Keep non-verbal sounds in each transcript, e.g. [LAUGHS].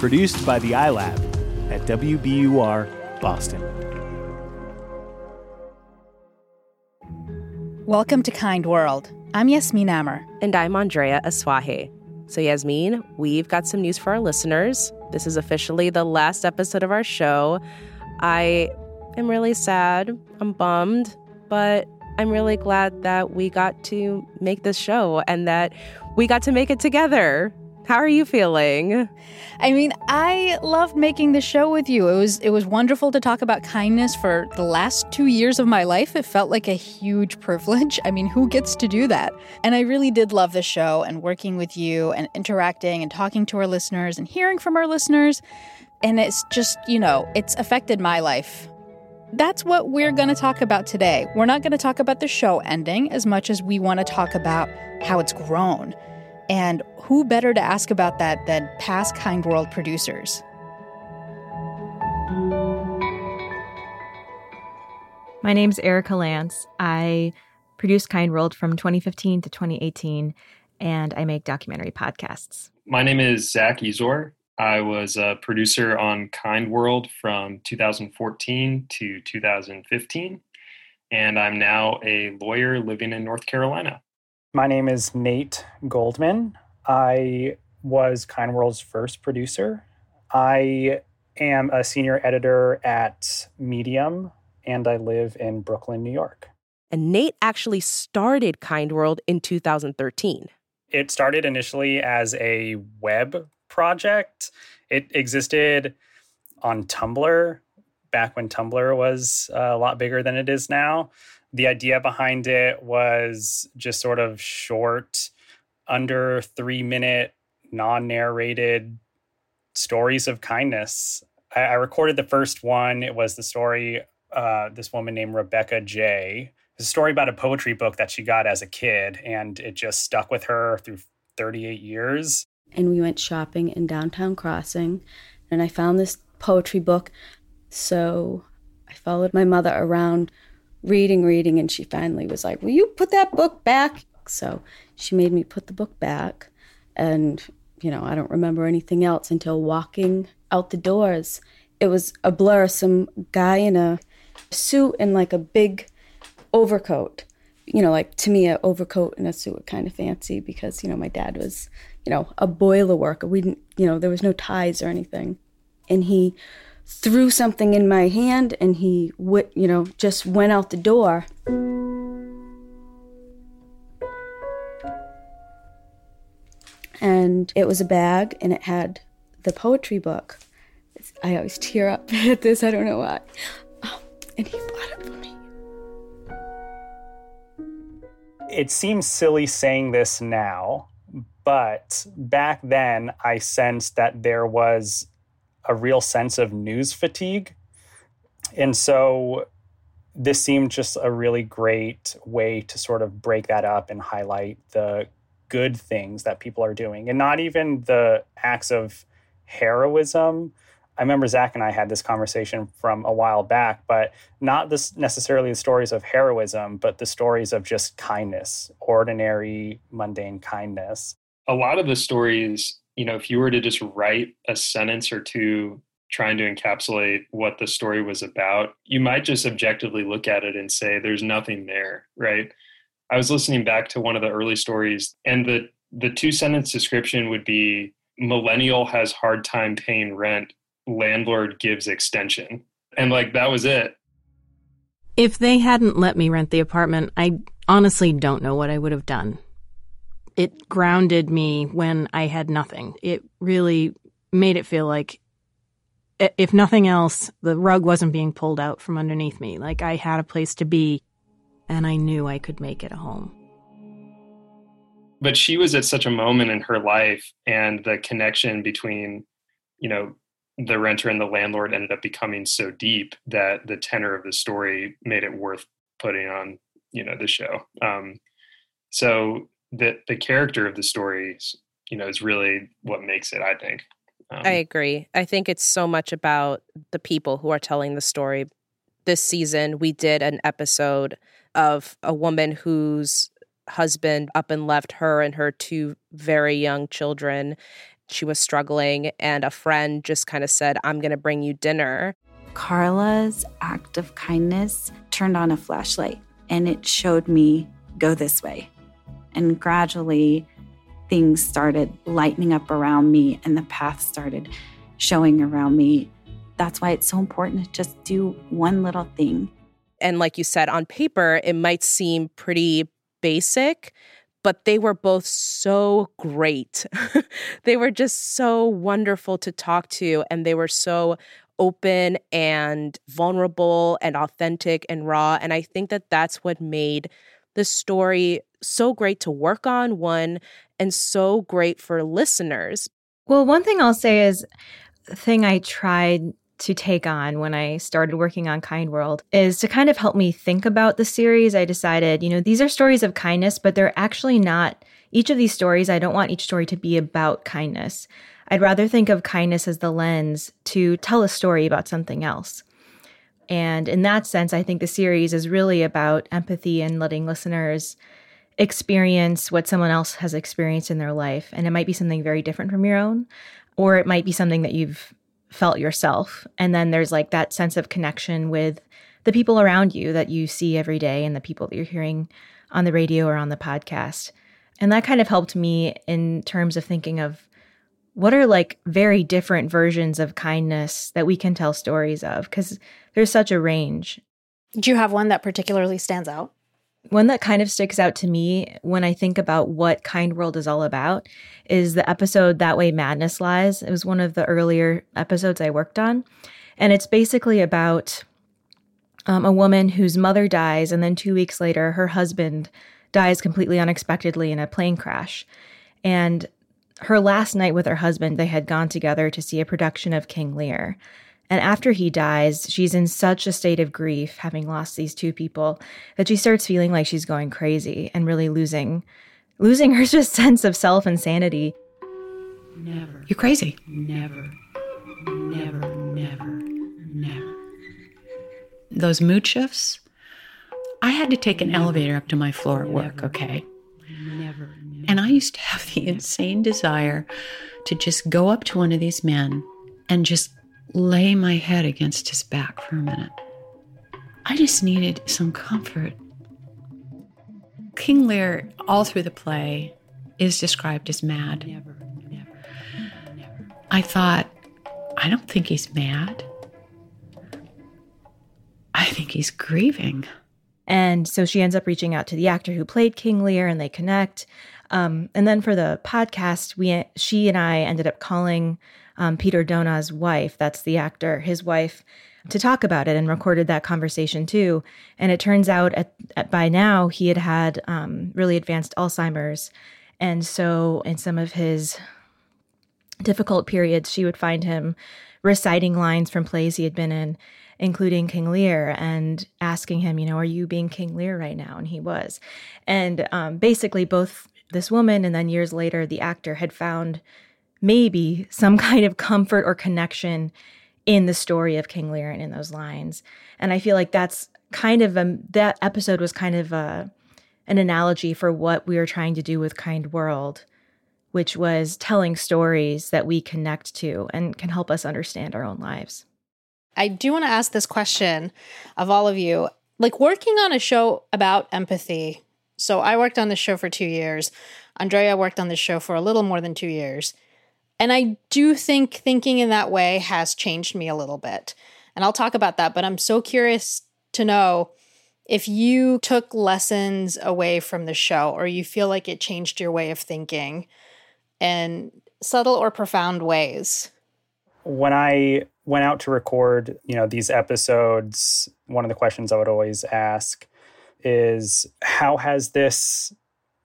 Produced by the iLab at WBUR Boston. Welcome to Kind World. I'm Yasmin Amer. And I'm Andrea Asuaje. So, Yasmin, we've got some news for our listeners. This is officially the last episode of our show. I am really sad. I'm bummed, but I'm really glad that we got to make this show and that we got to make it together. How are you feeling? I mean, I loved making the show with you. It was it was wonderful to talk about kindness for the last 2 years of my life. It felt like a huge privilege. I mean, who gets to do that? And I really did love the show and working with you and interacting and talking to our listeners and hearing from our listeners. And it's just, you know, it's affected my life. That's what we're going to talk about today. We're not going to talk about the show ending as much as we want to talk about how it's grown. And who better to ask about that than past Kind World producers? My name's Erica Lance. I produced Kind World from 2015 to 2018, and I make documentary podcasts. My name is Zach Ezor. I was a producer on Kind World from 2014 to 2015, and I'm now a lawyer living in North Carolina. My name is Nate Goldman. I was Kind World's first producer. I am a senior editor at Medium, and I live in Brooklyn, New York. And Nate actually started Kind World in 2013. It started initially as a web project. It existed on Tumblr back when Tumblr was uh, a lot bigger than it is now the idea behind it was just sort of short, under three minute, non narrated stories of kindness. I, I, recorded the first one. It was the story, uh, this woman named Rebecca J. It's a story about a poetry book that she got as a kid, and it just stuck with her through 38 years. And we went shopping in downtown Crossing, and I found this poetry book. So I followed my mother around reading, reading, and she finally was like, Will you put that book back? So she made me put the book back. And, you know, I don't remember anything else until walking out the doors. It was a blur, some guy in a suit and like a big overcoat. You know, like to me, an overcoat and a suit were kind of fancy because, you know, my dad was, you know, a boiler worker. We didn't, you know, there was no ties or anything. And he threw something in my hand and he w- you know just went out the door. And it was a bag and it had the poetry book. I always tear up [LAUGHS] at this i don't know why. Oh, and he bought it for me. It seems silly saying this now but back then i sensed that there was a real sense of news fatigue. And so this seemed just a really great way to sort of break that up and highlight the good things that people are doing and not even the acts of heroism. I remember Zach and I had this conversation from a while back, but not this necessarily the stories of heroism, but the stories of just kindness, ordinary, mundane kindness. A lot of the stories, you know, if you were to just write a sentence or two trying to encapsulate what the story was about, you might just objectively look at it and say, there's nothing there, right? I was listening back to one of the early stories, and the, the two sentence description would be millennial has hard time paying rent, landlord gives extension. And like that was it. If they hadn't let me rent the apartment, I honestly don't know what I would have done. It grounded me when I had nothing. It really made it feel like if nothing else, the rug wasn't being pulled out from underneath me. Like I had a place to be, and I knew I could make it a home. But she was at such a moment in her life, and the connection between, you know, the renter and the landlord ended up becoming so deep that the tenor of the story made it worth putting on, you know, the show. Um, so the the character of the stories, you know, is really what makes it. I think. Um, I agree. I think it's so much about the people who are telling the story. This season, we did an episode of a woman whose husband up and left her and her two very young children. She was struggling, and a friend just kind of said, I'm going to bring you dinner. Carla's act of kindness turned on a flashlight and it showed me, go this way. And gradually, things started lightening up around me and the path started showing around me. That's why it's so important to just do one little thing. And like you said, on paper, it might seem pretty basic, but they were both so great. [LAUGHS] they were just so wonderful to talk to, and they were so open and vulnerable and authentic and raw. And I think that that's what made the story so great to work on, one, and so great for listeners. Well, one thing I'll say is the thing I tried to take on when I started working on Kind World is to kind of help me think about the series. I decided, you know, these are stories of kindness, but they're actually not each of these stories. I don't want each story to be about kindness. I'd rather think of kindness as the lens to tell a story about something else. And in that sense, I think the series is really about empathy and letting listeners experience what someone else has experienced in their life. And it might be something very different from your own, or it might be something that you've felt yourself. And then there's like that sense of connection with the people around you that you see every day and the people that you're hearing on the radio or on the podcast. And that kind of helped me in terms of thinking of what are like very different versions of kindness that we can tell stories of because there's such a range. Do you have one that particularly stands out? One that kind of sticks out to me when I think about what Kind World is all about is the episode That Way Madness Lies. It was one of the earlier episodes I worked on. And it's basically about um, a woman whose mother dies, and then two weeks later, her husband dies completely unexpectedly in a plane crash. And her last night with her husband, they had gone together to see a production of King Lear. And after he dies, she's in such a state of grief, having lost these two people, that she starts feeling like she's going crazy and really losing losing [LAUGHS] her just sense of self and sanity. Never. You're crazy. Never. Never, never, never. Those mood shifts, I had to take an elevator up to my floor at work, okay? Never, and I used to have [LAUGHS] the insane desire to just go up to one of these men and just lay my head against his back for a minute. I just needed some comfort. King Lear, all through the play, is described as mad. Never, never, never. I thought, I don't think he's mad. I think he's grieving. And so she ends up reaching out to the actor who played King Lear and they connect. Um, and then for the podcast, we she and I ended up calling um, Peter Donat's wife, that's the actor, his wife, to talk about it and recorded that conversation too. And it turns out at, at by now he had had um, really advanced Alzheimer's, and so in some of his difficult periods, she would find him reciting lines from plays he had been in, including King Lear, and asking him, you know, are you being King Lear right now? And he was. And um, basically, both this woman and then years later, the actor had found maybe some [LAUGHS] kind of comfort or connection in the story of King Lear and in those lines. And I feel like that's kind of a, that episode was kind of a, an analogy for what we were trying to do with Kind World, which was telling stories that we connect to and can help us understand our own lives. I do want to ask this question of all of you. Like working on a show about empathy. So I worked on this show for two years. Andrea worked on this show for a little more than two years. And I do think thinking in that way has changed me a little bit. And I'll talk about that, but I'm so curious to know if you took lessons away from the show or you feel like it changed your way of thinking in subtle or profound ways. When I went out to record, you know, these episodes, one of the questions I would always ask is how has this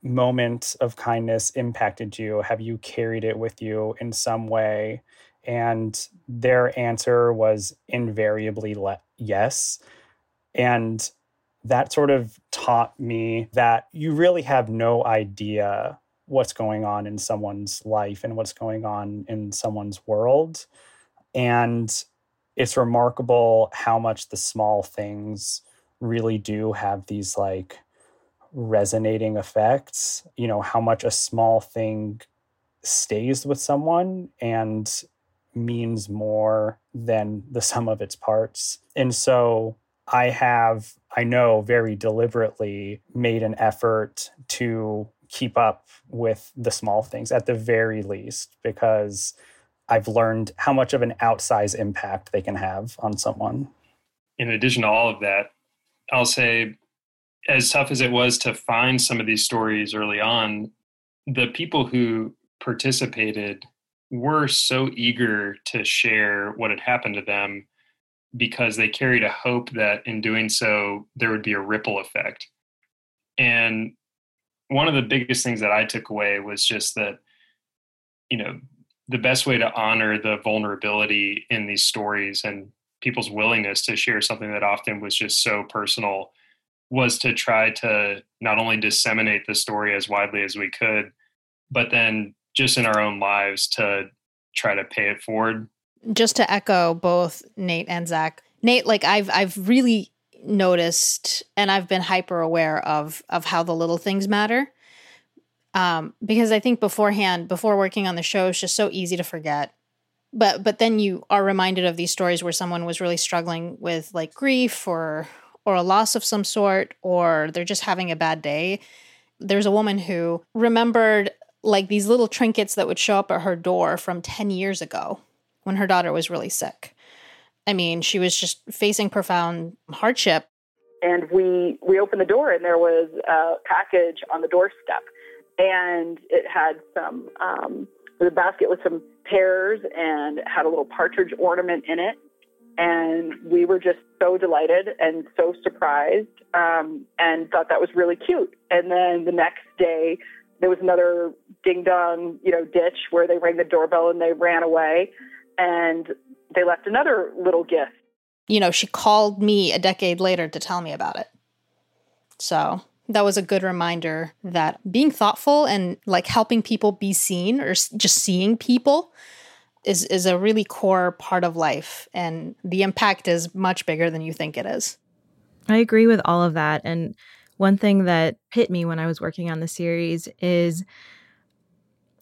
moment of kindness impacted you? Have you carried it with you in some way? And their answer was invariably le- yes. And that sort of taught me that you really have no idea what's going on in someone's life and what's going on in someone's world. And it's remarkable how much the small things really do have these like resonating effects. You know, how much a small thing stays with someone and means more than the sum of its parts. And so I have, I know, very deliberately made an effort to keep up with the small things at the very least, because I've learned how much of an outsized impact they can have on someone. In addition to all of that, I'll say, as tough as it was to find some of these stories early on, the people who participated were so eager to share what had happened to them because they carried a hope that in doing so, there would be a ripple effect. And one of the biggest things that I took away was just that, you know, the best way to honor the vulnerability in these stories and people's willingness to share something that often was just so personal was to try to not only disseminate the story as widely as we could, but then just in our own lives to try to pay it forward just to echo both Nate and Zach, Nate, like I've I've really noticed and I've been hyper aware of of how the little things matter. Um, because I think beforehand, before working on the show, it's just so easy to forget. But but then you are reminded of these stories where someone was really struggling with like grief or or a loss of some sort, or they're just having a bad day. There's a woman who remembered like these little trinkets that would show up at her door from 10 years ago when her daughter was really sick. I mean, she was just facing profound hardship. And we we opened the door, and there was a package on the doorstep, and it had some um, the basket with some pears and had a little partridge ornament in it. And we were just so delighted and so surprised, um, and thought that was really cute. And then the next day, there was another ding dong, you know, ditch where they rang the doorbell and they ran away and they left another little gift. You know, she called me a decade later to tell me about it. So that was a good reminder that being thoughtful and like helping people be seen or just seeing people is is a really core part of life and the impact is much bigger than you think it is. I agree with all of that and one thing that hit me when I was working on the series is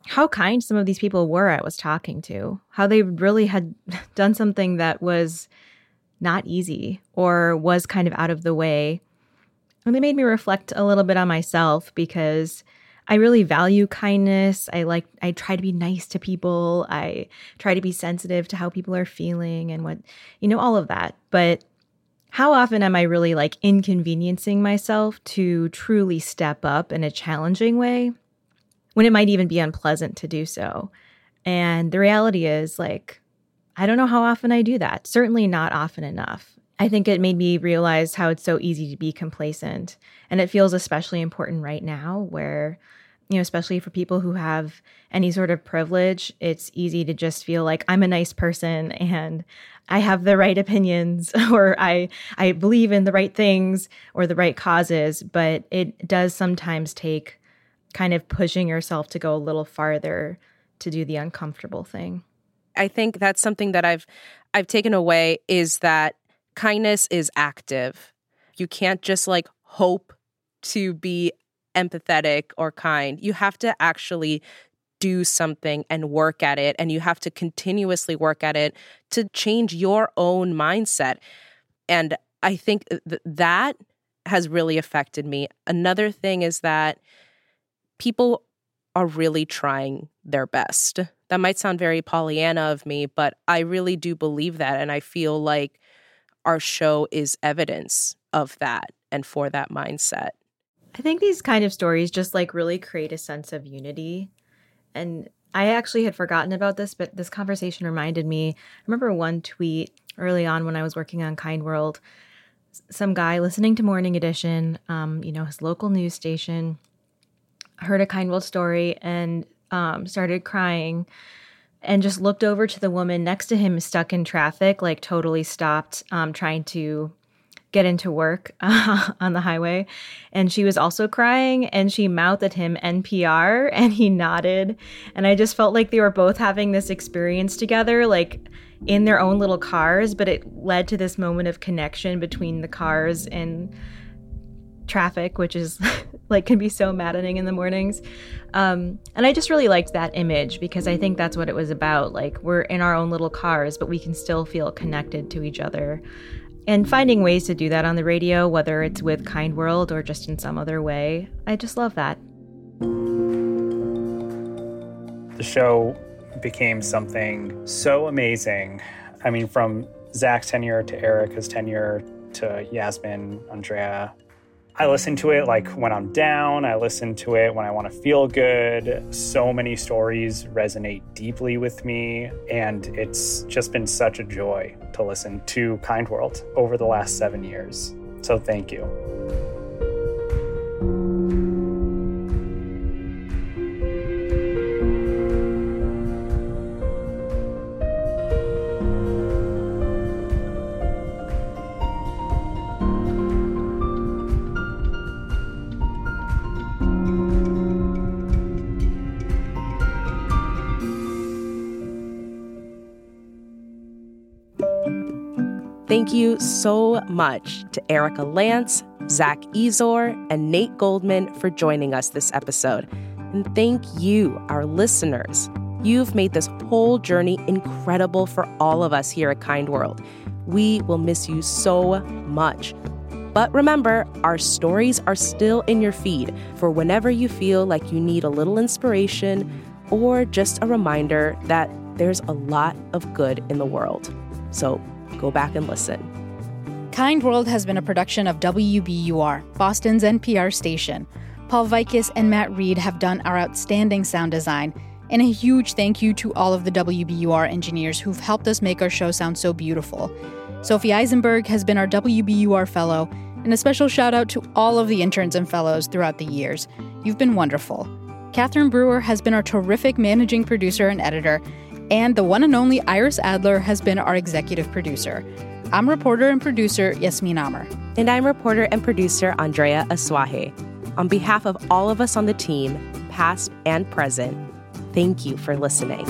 how kind some of these people were I was talking to, how they really had [LAUGHS] done something that was not easy or was kind of out of the way. And they made me reflect a little bit on myself because I really value kindness. I like I try to be nice to people. I try to be sensitive to how people are feeling and what you know all of that. But how often am I really like inconveniencing myself to truly step up in a challenging way? when it might even be unpleasant to do so. And the reality is, like, I don't know how often I do that. Certainly not often enough. I think it made me realize how it's so easy to be complacent. And it feels especially important right now, where, you know, especially for people who have any sort of privilege, it's easy to just feel like I'm a nice person [LAUGHS] and I have the right opinions [LAUGHS] or I I believe in the right things or the right causes, but it does sometimes take kind of pushing yourself to go a little farther to do the uncomfortable thing. I think that's something that I've I've taken away is that kindness is active. You can't just like hope to be empathetic or kind. You have to actually do something and work at it and you have to continuously work at it to change your own mindset. And I think th- that has really affected me. Another thing is that people are really trying their best. That might sound very Pollyanna of me, but I really do believe that. And I feel like our show is evidence of that and for that mindset. I think these kind of stories just like really create a sense of unity. And I actually had forgotten about this, but this conversation reminded me. I remember one tweet early on when I was working on Kind World. Some guy listening to Morning Edition, um, you know, his local news station, heard a Kind World story and um, started crying and just looked over to the woman next to him stuck in traffic, like totally stopped, um, trying to get into work uh, [LAUGHS] on the highway. And she was also crying and she mouthed at him NPR [LAUGHS] and he nodded. And I just felt like they were both having this experience together, like in their own little cars, but it led to this moment of connection between the cars and traffic, which is [LAUGHS] like can be so maddening in the mornings. Um, and I just really liked that image because I think that's what it was about. Like we're in our own little cars, but we can still feel connected to each other. And finding ways to do that on the radio, whether it's with Kind World or just in some other way, I just love that. The show became something so amazing. I mean, from Zach's tenure to Erica's tenure to Yasmin, Andrea, I listen to it like when I'm down. I listen to it when I want to feel good. So many stories resonate deeply with me. And it's just been such a joy to listen to Kind World over the last seven years. So thank you. Thank you so much to Erica Lance, Zach Ezor, and Nate Goldman for joining us this episode. And thank you, our listeners. You've made this whole journey incredible for all of us here at Kind World. We will miss you so much. But remember, our stories are still in your feed for whenever you feel like you need a little inspiration or just a reminder that there's a lot of good in the world. So go back and listen. Kind World has been a production of WBUR, Boston's NPR station. Paul Vaitkus and Matt Reed have done our outstanding sound design. And a huge thank you to all of the WBUR engineers who've helped us make our show sound so beautiful. Sophie Eisenberg has been our WBUR fellow, and a special shout out to all of the interns and fellows throughout the years. You've been wonderful. Catherine Brewer has been our terrific managing producer and editor, and the one and only Iris Adler has been our executive producer. I'm reporter and producer Yasmin Amer. And I'm reporter and producer Andrea Asuaje. On behalf of all of us on the team, past and present, thank you for listening.